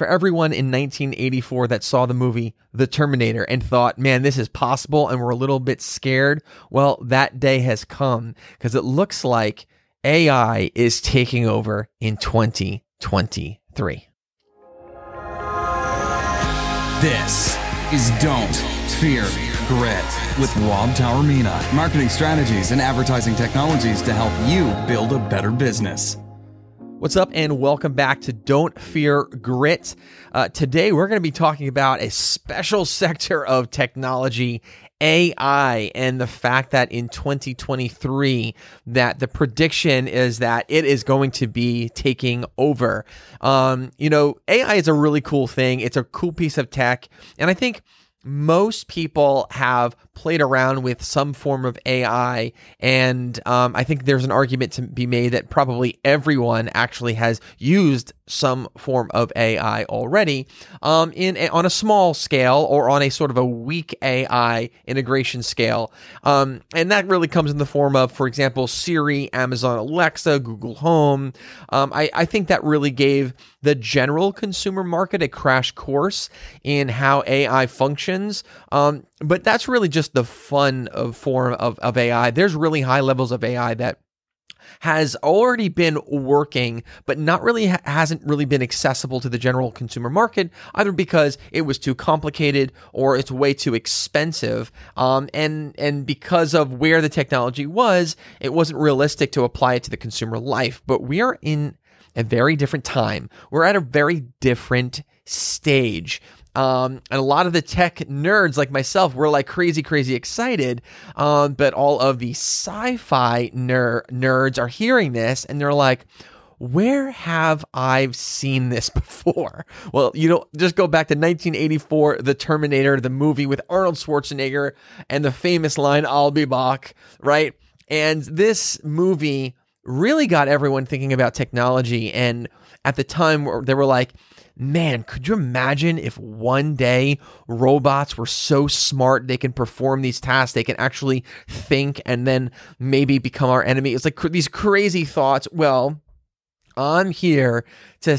For everyone in 1984 that saw the movie The Terminator and thought, man, this is possible, and we're a little bit scared, well, that day has come because it looks like AI is taking over in 2023. This is Don't Fear Grit with Rob Taormina. Marketing strategies and advertising technologies to help you build a better business. What's up, and welcome back to Don't Fear Grit. Uh, today, we're going to be talking about a special sector of technology, AI, and the fact that in 2023, that the prediction is that it is going to be taking over. Um, you know, AI is a really cool thing. It's a cool piece of tech, and I think most people have played around with some form of AI, and um, I think there's an argument to be made that probably everyone actually has used some form of AI already, um, in a, on a small scale or on a sort of a weak AI integration scale, um, and that really comes in the form of, for example, Siri, Amazon Alexa, Google Home. Um, I, I think that really gave the general consumer market a crash course in how AI functions. Um, but that's really just the fun of form of, of AI. There's really high levels of AI that has already been working, but not really ha- hasn't really been accessible to the general consumer market, either because it was too complicated or it's way too expensive, um, and and because of where the technology was, it wasn't realistic to apply it to the consumer life. But we are in a very different time. We're at a very different stage. Um, and a lot of the tech nerds like myself were like crazy, crazy excited. Um, but all of the sci fi ner- nerds are hearing this and they're like, where have I seen this before? Well, you know, just go back to 1984, The Terminator, the movie with Arnold Schwarzenegger and the famous line, I'll be back, right? And this movie really got everyone thinking about technology. And at the time, they were like, man, could you imagine if one day robots were so smart they can perform these tasks, they can actually think and then maybe become our enemy? It's like cr- these crazy thoughts. Well, I'm here to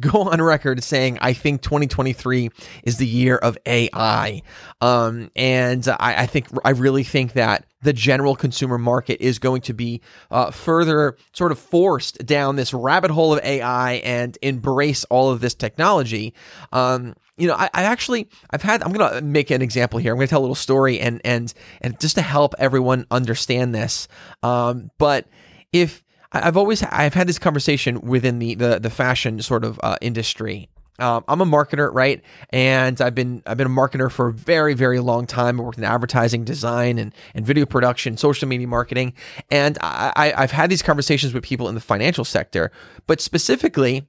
go on record saying I think 2023 is the year of AI. Um, and I, I, think, I really think that the general consumer market is going to be uh, further sort of forced down this rabbit hole of AI and embrace all of this technology. Um, you know, I, I, actually, I've had, I'm going to make an example here. I'm going to tell a little story and, and, and just to help everyone understand this. Um, but if, I've always I've had this conversation within the the, the fashion sort of uh, industry. Um, I'm a marketer, right? And I've been I've been a marketer for a very very long time. I worked in advertising, design, and and video production, social media marketing, and I, I I've had these conversations with people in the financial sector, but specifically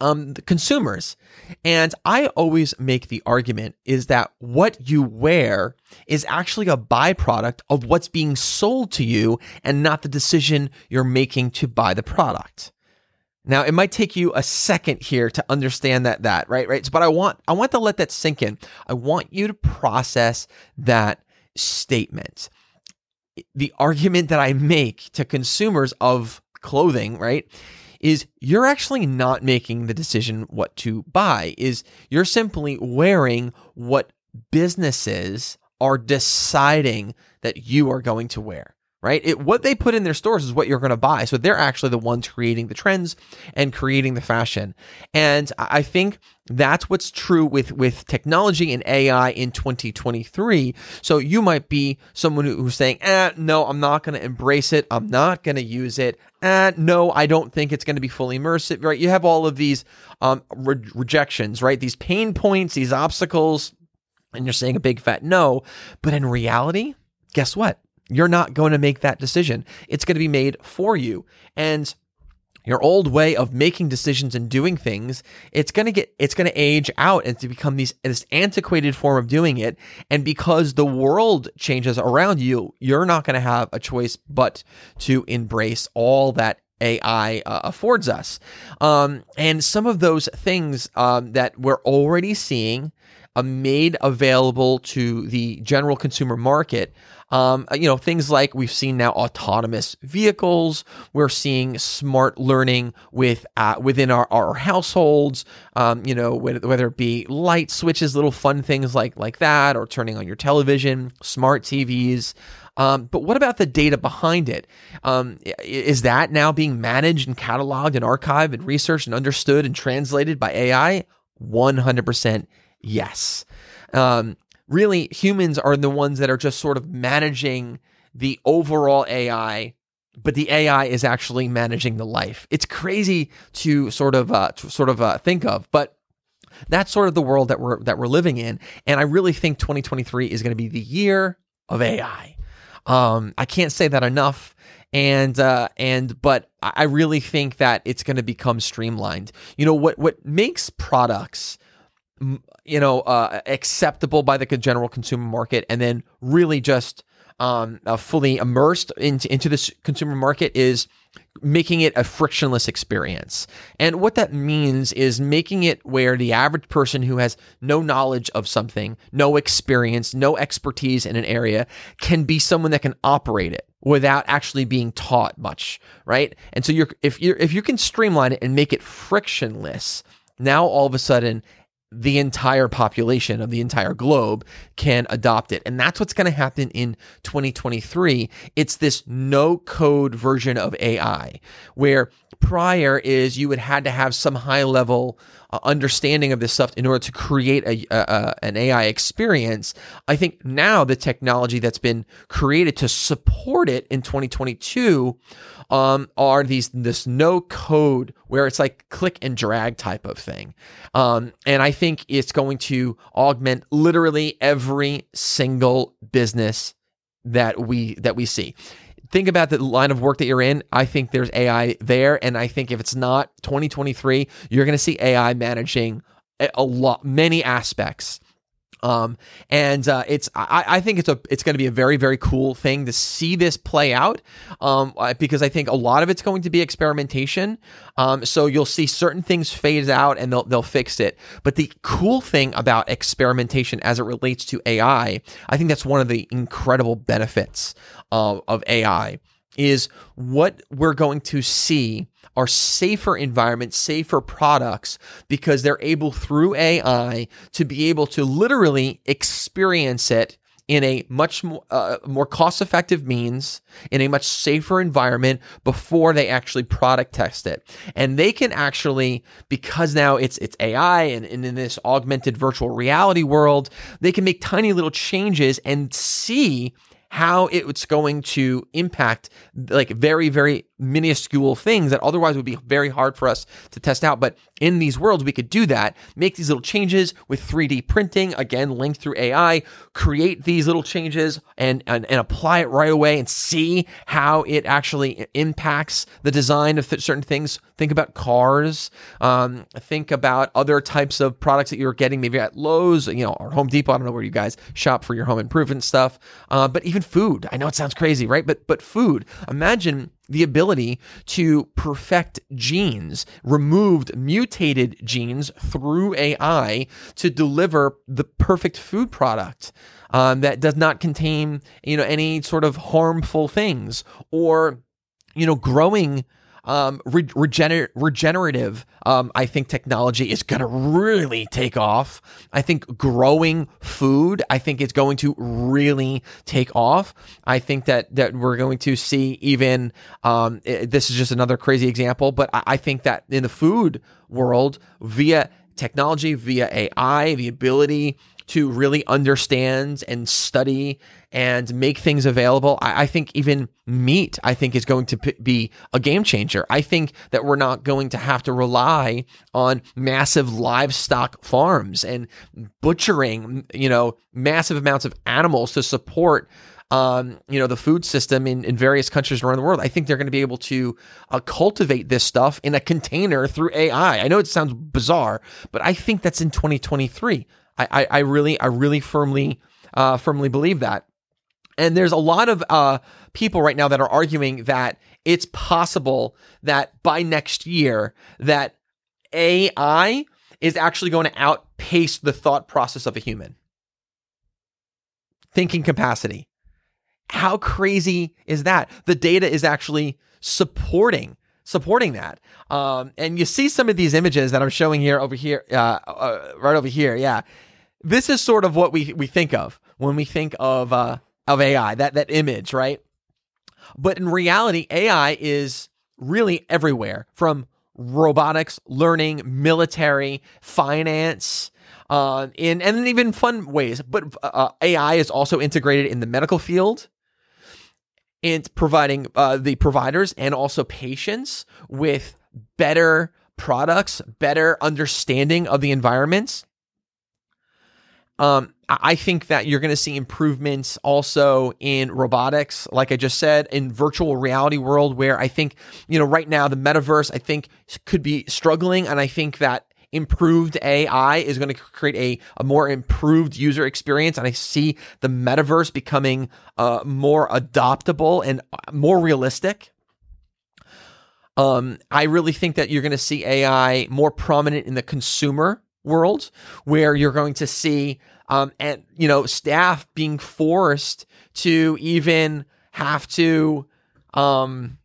um, consumers. And I always make the argument is that what you wear is actually a byproduct of what's being sold to you and not the decision you're making to buy the product. Now, it might take you a second here to understand that that, right? Right. But I want I want to let that sink in. I want you to process that statement. The argument that I make to consumers of clothing, right? Is you're actually not making the decision what to buy is you're simply wearing what businesses are deciding that you are going to wear right? It, what they put in their stores is what you're going to buy. So they're actually the ones creating the trends and creating the fashion. And I think that's what's true with, with technology and AI in 2023. So you might be someone who's saying, eh, no, I'm not going to embrace it. I'm not going to use it. Eh, no, I don't think it's going to be fully immersive, right? You have all of these um, re- rejections, right? These pain points, these obstacles, and you're saying a big fat no. But in reality, guess what? You're not going to make that decision. It's going to be made for you. And your old way of making decisions and doing things, it's going to get, it's going to age out and to become these, this antiquated form of doing it. And because the world changes around you, you're not going to have a choice but to embrace all that AI uh, affords us. Um, and some of those things um, that we're already seeing uh, made available to the general consumer market Um, you know, things like we've seen now autonomous vehicles. We're seeing smart learning with uh, within our, our households. Um, you know, whether, whether it be light switches, little fun things like like that, or turning on your television, smart TVs. Um, but what about the data behind it? Um, is that now being managed and cataloged and archived and researched and understood and translated by AI? 100% yes. Um, really, humans are the ones that are just sort of managing the overall AI, but the AI is actually managing the life. It's crazy to sort of uh, to sort of uh, think of, but that's sort of the world that we're that we're living in. And I really think 2023 is going to be the year of AI. Um, I can't say that enough. And uh, and but I really think that it's going to become streamlined. You know what what makes products you know uh, acceptable by the general consumer market and then really just um, uh, fully immersed into, into this consumer market is making it a frictionless experience. And what that means is making it where the average person who has no knowledge of something, no experience, no expertise in an area can be someone that can operate it without actually being taught much, right? And so you're if you if you can streamline it and make it frictionless, now all of a sudden the entire population of the entire globe can adopt it. And that's what's going to happen in 2023. It's this no code version of AI where prior is you would had to have some high level uh, understanding of this stuff in order to create a, an AI experience. I think now the technology that's been created to support it in 2022 um, are these this no code where it's like click and drag type of thing, um, and I think it's going to augment literally every single business that we that we see think about the line of work that you're in. I think there's AI there. And I think if it's not 2023, you're going to see AI managing a lot, many aspects um, and uh, it's I, I, think it's a it's going to be a very very cool thing to see this play out um, because I think a lot of it's going to be experimentation. Um, so you'll see certain things phase out and they'll they'll fix it. But the cool thing about experimentation as it relates to AI, I think that's one of the incredible benefits of, of AI is what we're going to see are safer environments, safer products because they're able through AI to be able to literally experience it in a much more, uh, more cost effective means in a much safer environment before they actually product test it. And they can actually, because now it's, it's AI and, and in this augmented virtual reality world, they can make tiny little changes and see how it's going to impact like very, very minuscule things that otherwise would be very hard for us to test out. But in these worlds, we could do that, make these little changes with 3D printing, again, linked through AI, create these little changes and, and, and apply it right away and see how it actually impacts the design of th- certain things. Think about cars, um, think about other types of products that you're getting maybe at Lowe's, you know, or Home Depot. I don't know where you guys shop for your home improvement stuff, uh, but even food. I know it sounds crazy, right? But, but food, imagine the ability to perfect genes, removed mutated genes through AI to deliver the perfect food product um, that does not contain, you know, any sort of harmful things or, you know, growing um, re- regener- regenerative, um, I think technology is going to really take off. I think growing food, I think it's going to really take off. I think that that we're going to see even um, it, this is just another crazy example, but I, I think that in the food world, via technology, via AI, the ability to really understand and study and make things available. I, I, think even meat, I think, is going to p- be a game changer. I think that we're not going to have to rely on massive livestock farms and butchering, you know, massive amounts of animals to support. Um, you know, the food system in, in various countries around the world. I think they're going to be able to uh, cultivate this stuff in a container through AI. I know it sounds bizarre, but I think that's in 2023. I, I, I really, I really firmly, uh, firmly believe that. And there's a lot of uh, people right now that are arguing that it's possible that by next year that AI is actually going to outpace the thought process of a human. Thinking capacity. How crazy is that? The data is actually supporting supporting that. Um, and you see some of these images that I'm showing here over here, uh, uh, right over here. Yeah, this is sort of what we we think of when we think of uh, of AI. That that image, right? But in reality, AI is really everywhere from robotics, learning, military, finance, uh, in and even fun ways. But uh, AI is also integrated in the medical field and providing uh, the providers and also patients with better products, better understanding of the environments. Um, I think that you're going to see improvements also in robotics, like I just said, in virtual reality world, where I think, you know, right now the metaverse, I think could be struggling. And I think that improved AI is going to create a, a more improved user experience. And I see the metaverse becoming uh, more adoptable and more realistic. Um, I really think that you're going to see AI more prominent in the consumer world, where you're going to see um, and you know staff being forced to even have to um,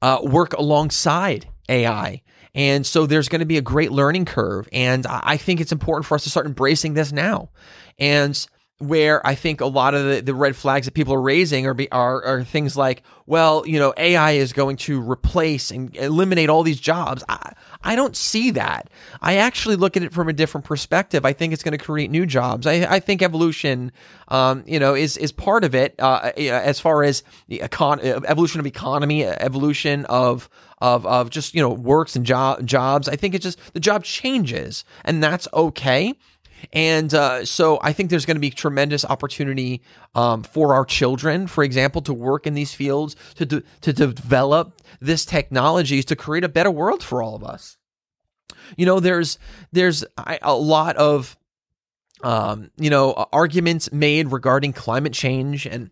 uh, work alongside AI. And so there's going to be a great learning curve. And I think it's important for us to start embracing this now. And where I think a lot of the, the red flags that people are raising are, be, are, are things like, well, you know, AI is going to replace and eliminate all these jobs. I, I don't see that. I actually look at it from a different perspective. I think it's going to create new jobs. I, I think evolution, um, you know, is is part of it uh, as far as the econ- evolution of economy, evolution of of of just you know works and job jobs. I think it's just the job changes, and that's okay. And uh, so I think there's going to be tremendous opportunity um, for our children, for example, to work in these fields, to, de- to develop this technologies to create a better world for all of us. You know, there's there's a lot of um, you know arguments made regarding climate change and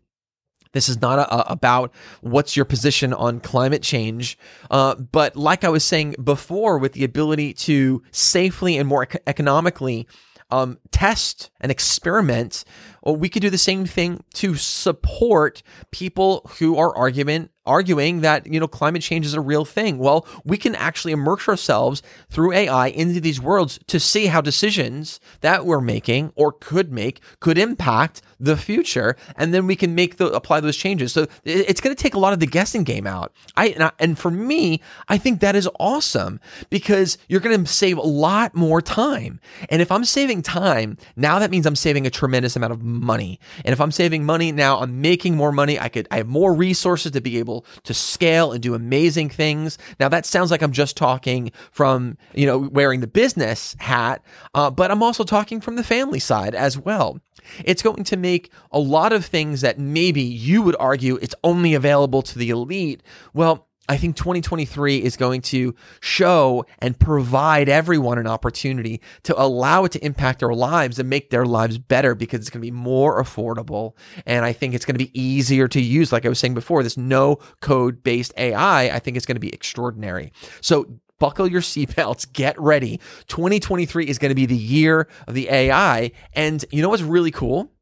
this is not a, a, about what's your position on climate change. Uh, but like I was saying before, with the ability to safely and more economically um, test and experiment, well, we could do the same thing to support people who are argument arguing that you know climate change is a real thing. Well, we can actually immerse ourselves through AI into these worlds to see how decisions that we're making or could make could impact the future, and then we can make the apply those changes. So it's going to take a lot of the guessing game out. I and, I, and for me, I think that is awesome because you're going to save a lot more time. And if I'm saving time, now that means I'm saving a tremendous amount of money. And if I'm saving money now, I'm making more money. I could I have more resources to be able to scale and do amazing things. Now that sounds like I'm just talking from, you know, wearing the business hat, uh, but I'm also talking from the family side as well. It's going to make a lot of things that maybe you would argue it's only available to the elite. Well, I think 2023 is going to show and provide everyone an opportunity to allow it to impact their lives and make their lives better because it's going to be more affordable. And I think it's going to be easier to use. Like I was saying before, this no code based AI, I think it's going to be extraordinary. So buckle your seatbelts, get ready. 2023 is going to be the year of the AI. And you know what's really cool?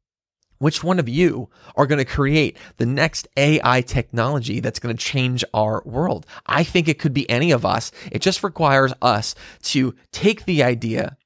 Which one of you are going to create the next AI technology that's going to change our world? I think it could be any of us. It just requires us to take the idea,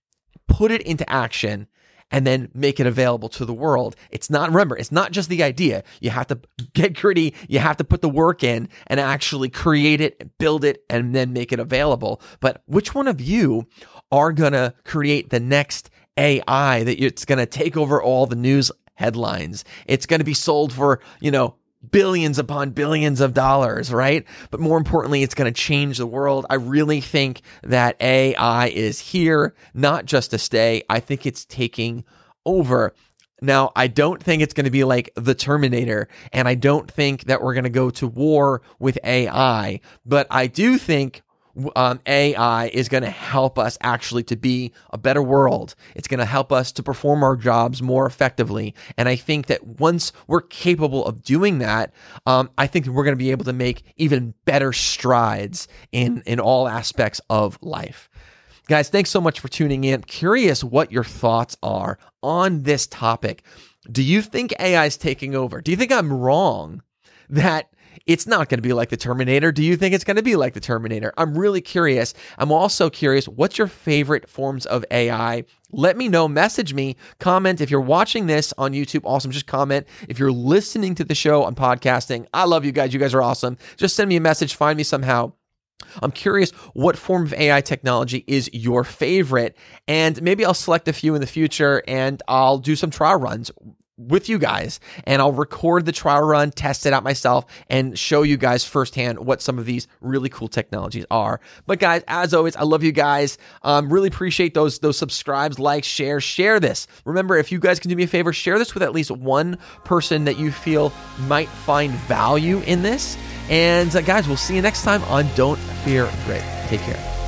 put it into action, and then make it available to the world. It's not, remember, it's not just the idea. You have to get gritty. You have to put the work in and actually create it, build it, and then make it available. But which one of you are going to create the next AI that it's going to take over all the news headlines. It's going to be sold for, you know, billions upon billions of dollars, right? But more importantly, it's going to change the world. I really think that AI is here, not just to stay. I think it's taking over. Now, I don't think it's going to be like the Terminator, and I don't think that we're going to go to war with AI, but I do think um, AI is going to help us actually to be a better world. It's going to help us to perform our jobs more effectively. And I think that once we're capable of doing that, um, I think we're going to be able to make even better strides in, in all aspects of life. Guys, thanks so much for tuning in. Curious what your thoughts are on this topic. Do you think AI is taking over? Do you think I'm wrong that it's not going to be like the Terminator. Do you think it's going to be like the Terminator? I'm really curious. I'm also curious what's your favorite forms of AI? Let me know, message me, comment. If you're watching this on YouTube, awesome. Just comment. If you're listening to the show on podcasting, I love you guys. You guys are awesome. Just send me a message, find me somehow. I'm curious what form of AI technology is your favorite, and maybe I'll select a few in the future and I'll do some trial runs with you guys and I'll record the trial run, test it out myself, and show you guys firsthand what some of these really cool technologies are. But guys, as always, I love you guys. Um, really appreciate those those subscribes, likes, share, share this. Remember, if you guys can do me a favor, share this with at least one person that you feel might find value in this. And uh, guys, we'll see you next time on Don't Fear Grit. Take care.